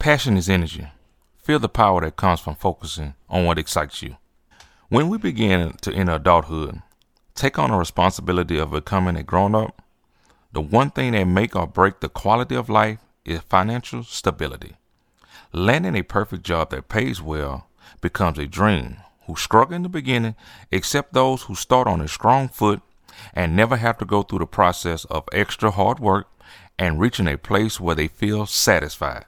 Passion is energy. Feel the power that comes from focusing on what excites you. When we begin to enter adulthood, take on the responsibility of becoming a grown up, the one thing that make or break the quality of life is financial stability. Landing a perfect job that pays well becomes a dream. Who struggle in the beginning, except those who start on a strong foot and never have to go through the process of extra hard work and reaching a place where they feel satisfied.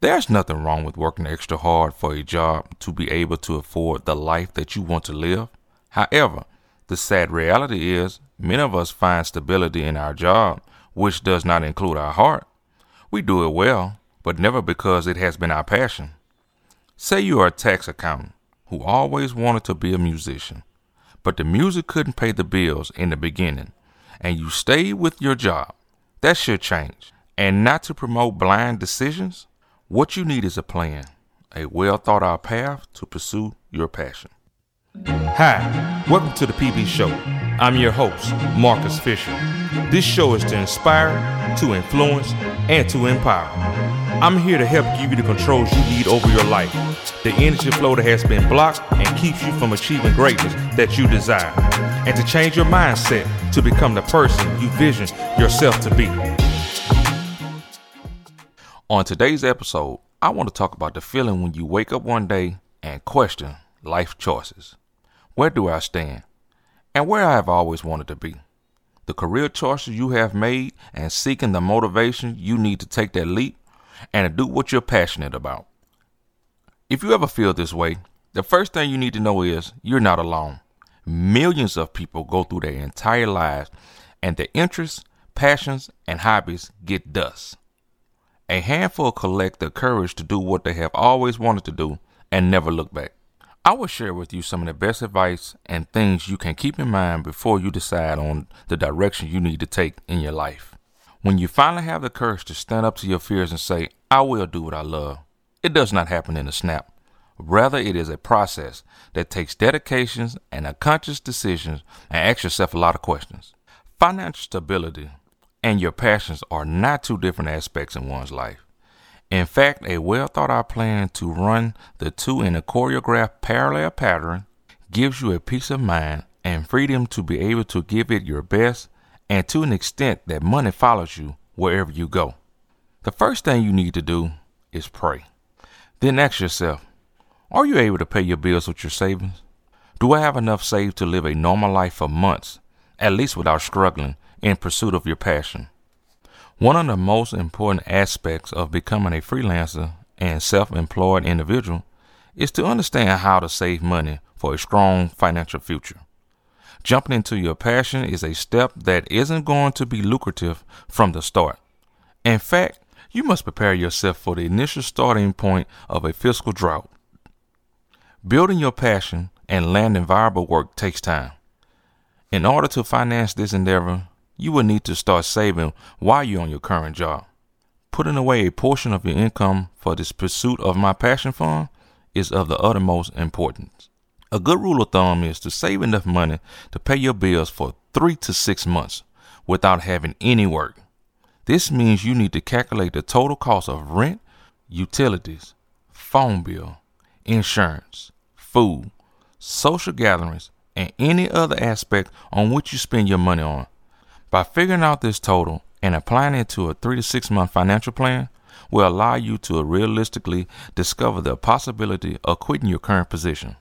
There's nothing wrong with working extra hard for a job to be able to afford the life that you want to live. However, the sad reality is many of us find stability in our job, which does not include our heart. We do it well, but never because it has been our passion. Say you are a tax accountant who always wanted to be a musician, but the music couldn't pay the bills in the beginning, and you stayed with your job. That should change. And not to promote blind decisions, what you need is a plan, a well thought out path to pursue your passion. Hi, welcome to the PB Show. I'm your host, Marcus Fisher. This show is to inspire, to influence, and to empower. I'm here to help give you the controls you need over your life, the energy flow that has been blocked and keeps you from achieving greatness that you desire, and to change your mindset to become the person you vision yourself to be. On today's episode, I want to talk about the feeling when you wake up one day and question life choices. Where do I stand? And where I have always wanted to be. The career choices you have made and seeking the motivation you need to take that leap and to do what you're passionate about. If you ever feel this way, the first thing you need to know is you're not alone. Millions of people go through their entire lives and their interests, passions, and hobbies get dust. A handful collect the courage to do what they have always wanted to do and never look back. I will share with you some of the best advice and things you can keep in mind before you decide on the direction you need to take in your life. When you finally have the courage to stand up to your fears and say, I will do what I love, it does not happen in a snap. Rather, it is a process that takes dedications and a conscious decisions and asks yourself a lot of questions. Financial stability and your passions are not two different aspects in one's life. In fact, a well thought out plan to run the two in a choreographed parallel pattern gives you a peace of mind and freedom to be able to give it your best and to an extent that money follows you wherever you go. The first thing you need to do is pray. Then ask yourself, are you able to pay your bills with your savings? Do I have enough saved to live a normal life for months, at least without struggling in pursuit of your passion? One of the most important aspects of becoming a freelancer and self employed individual is to understand how to save money for a strong financial future. Jumping into your passion is a step that isn't going to be lucrative from the start. In fact, you must prepare yourself for the initial starting point of a fiscal drought. Building your passion and landing viable work takes time. In order to finance this endeavor, you will need to start saving while you're on your current job. Putting away a portion of your income for this pursuit of my passion fund is of the uttermost importance. A good rule of thumb is to save enough money to pay your bills for three to six months without having any work. This means you need to calculate the total cost of rent, utilities, phone bill, insurance, food, social gatherings, and any other aspect on which you spend your money on. By figuring out this total and applying it to a three to six month financial plan will allow you to realistically discover the possibility of quitting your current position.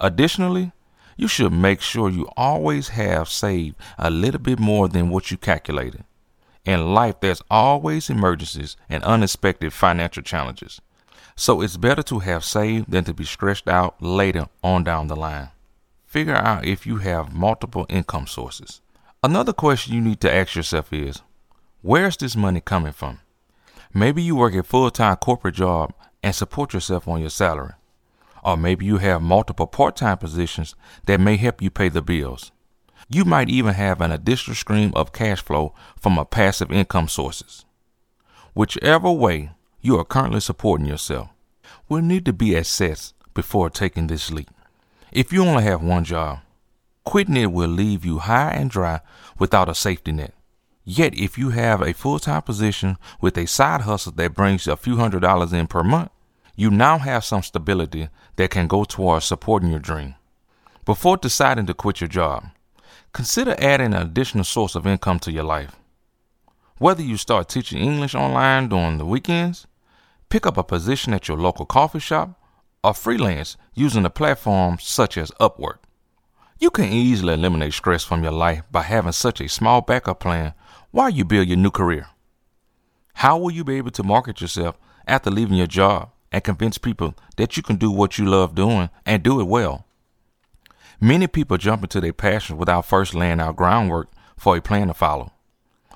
Additionally, you should make sure you always have saved a little bit more than what you calculated. In life, there's always emergencies and unexpected financial challenges. So it's better to have saved than to be stretched out later on down the line. Figure out if you have multiple income sources. Another question you need to ask yourself is where's this money coming from? Maybe you work a full time corporate job and support yourself on your salary. Or maybe you have multiple part time positions that may help you pay the bills. You might even have an additional stream of cash flow from a passive income sources. Whichever way you are currently supporting yourself will need to be assessed before taking this leap. If you only have one job, Quitting it will leave you high and dry without a safety net. Yet, if you have a full time position with a side hustle that brings you a few hundred dollars in per month, you now have some stability that can go towards supporting your dream. Before deciding to quit your job, consider adding an additional source of income to your life. Whether you start teaching English online during the weekends, pick up a position at your local coffee shop, or freelance using a platform such as Upwork. You can easily eliminate stress from your life by having such a small backup plan while you build your new career. How will you be able to market yourself after leaving your job and convince people that you can do what you love doing and do it well? Many people jump into their passion without first laying out groundwork for a plan to follow.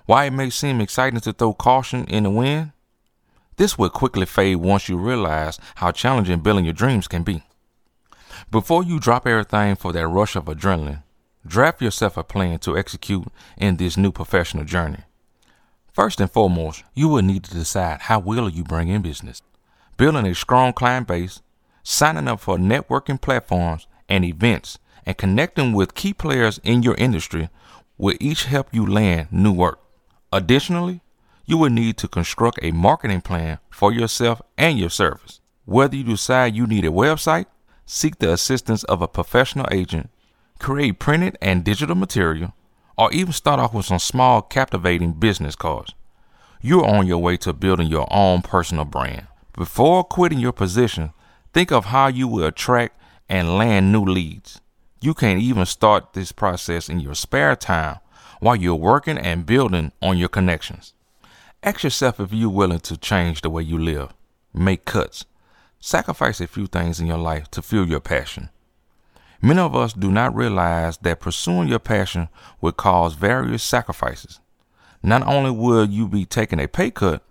While it may seem exciting to throw caution in the wind, this will quickly fade once you realize how challenging building your dreams can be. Before you drop everything for that rush of adrenaline, draft yourself a plan to execute in this new professional journey. First and foremost, you will need to decide how will you bring in business. Building a strong client base, signing up for networking platforms and events, and connecting with key players in your industry will each help you land new work. Additionally, you will need to construct a marketing plan for yourself and your service. Whether you decide you need a website, seek the assistance of a professional agent, create printed and digital material, or even start off with some small, captivating business cards. You're on your way to building your own personal brand. Before quitting your position, think of how you will attract and land new leads. You can even start this process in your spare time while you're working and building on your connections. Ask yourself if you're willing to change the way you live, make cuts, Sacrifice a few things in your life to fuel your passion. Many of us do not realize that pursuing your passion will cause various sacrifices. Not only will you be taking a pay cut,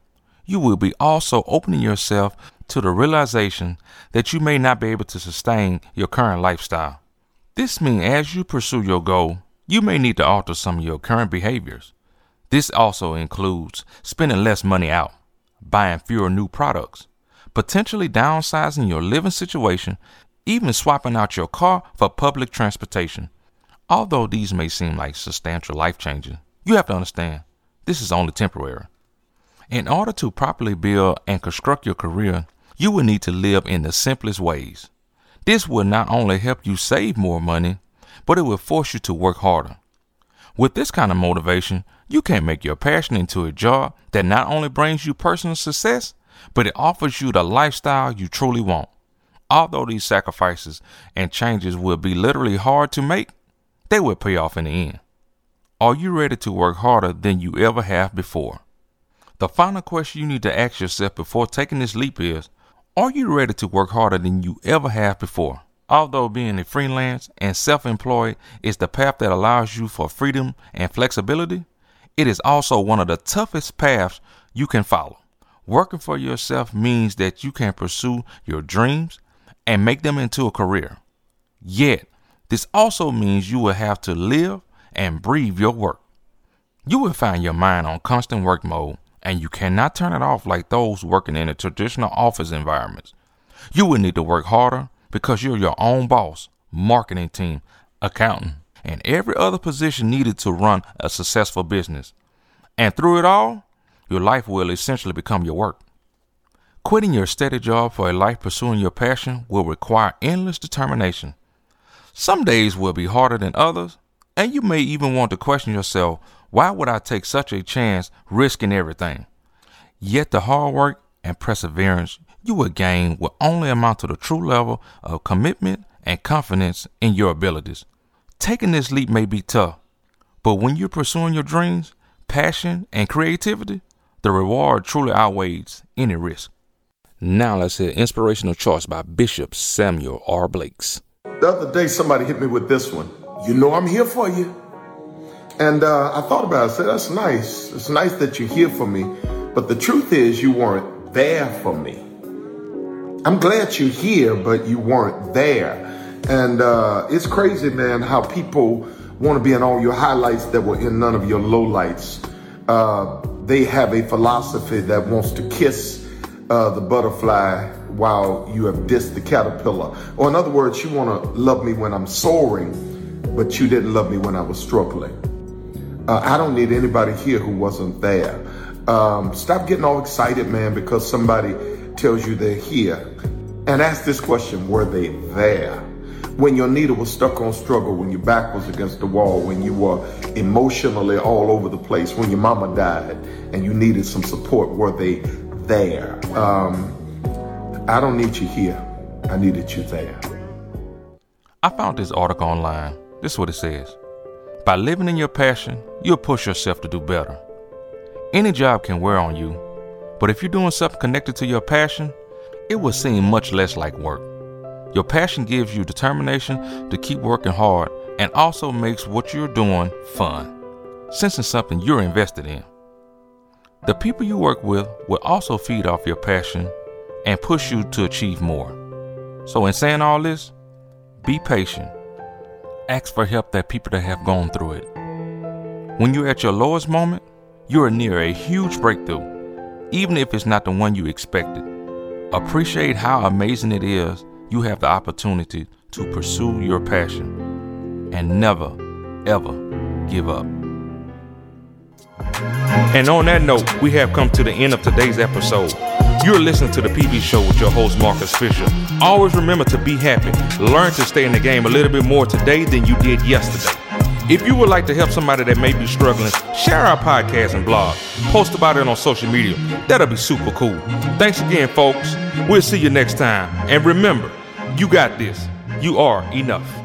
you will be also opening yourself to the realization that you may not be able to sustain your current lifestyle. This means as you pursue your goal, you may need to alter some of your current behaviors. This also includes spending less money out, buying fewer new products, potentially downsizing your living situation, even swapping out your car for public transportation. Although these may seem like substantial life changes, you have to understand this is only temporary. In order to properly build and construct your career, you will need to live in the simplest ways. This will not only help you save more money, but it will force you to work harder. With this kind of motivation, you can make your passion into a job that not only brings you personal success, but it offers you the lifestyle you truly want. Although these sacrifices and changes will be literally hard to make, they will pay off in the end. Are you ready to work harder than you ever have before? The final question you need to ask yourself before taking this leap is Are you ready to work harder than you ever have before? Although being a freelance and self employed is the path that allows you for freedom and flexibility, it is also one of the toughest paths you can follow. Working for yourself means that you can pursue your dreams and make them into a career. Yet, this also means you will have to live and breathe your work. You will find your mind on constant work mode, and you cannot turn it off like those working in a traditional office environments. You will need to work harder because you're your own boss, marketing team, accountant, and every other position needed to run a successful business. And through it all, your life will essentially become your work. Quitting your steady job for a life pursuing your passion will require endless determination. Some days will be harder than others, and you may even want to question yourself why would I take such a chance risking everything? Yet the hard work and perseverance you will gain will only amount to the true level of commitment and confidence in your abilities. Taking this leap may be tough, but when you're pursuing your dreams, passion, and creativity, the reward truly outweighs any risk. Now let's hear Inspirational Choice by Bishop Samuel R. Blakes. The other day, somebody hit me with this one. You know I'm here for you. And uh, I thought about it. I said, that's nice. It's nice that you're here for me. But the truth is, you weren't there for me. I'm glad you're here, but you weren't there. And uh, it's crazy, man, how people want to be in all your highlights that were in none of your lowlights. Uh, they have a philosophy that wants to kiss uh, the butterfly while you have dissed the caterpillar. Or in other words, you want to love me when I'm soaring, but you didn't love me when I was struggling. Uh, I don't need anybody here who wasn't there. Um, stop getting all excited, man, because somebody tells you they're here. And ask this question Were they there? When your needle was stuck on struggle, when your back was against the wall, when you were emotionally all over the place, when your mama died and you needed some support, were they there? Um, I don't need you here. I needed you there. I found this article online. This is what it says. By living in your passion, you'll push yourself to do better. Any job can wear on you, but if you're doing something connected to your passion, it will seem much less like work. Your passion gives you determination to keep working hard and also makes what you're doing fun, since it's something you're invested in. The people you work with will also feed off your passion and push you to achieve more. So, in saying all this, be patient ask for help that people that have gone through it. When you're at your lowest moment, you are near a huge breakthrough, even if it's not the one you expected. Appreciate how amazing it is you have the opportunity to pursue your passion and never, ever give up. And on that note, we have come to the end of today's episode. You're listening to the PB Show with your host, Marcus Fisher. Always remember to be happy. Learn to stay in the game a little bit more today than you did yesterday. If you would like to help somebody that may be struggling, share our podcast and blog. Post about it on social media. That'll be super cool. Thanks again, folks. We'll see you next time. And remember, you got this. You are enough.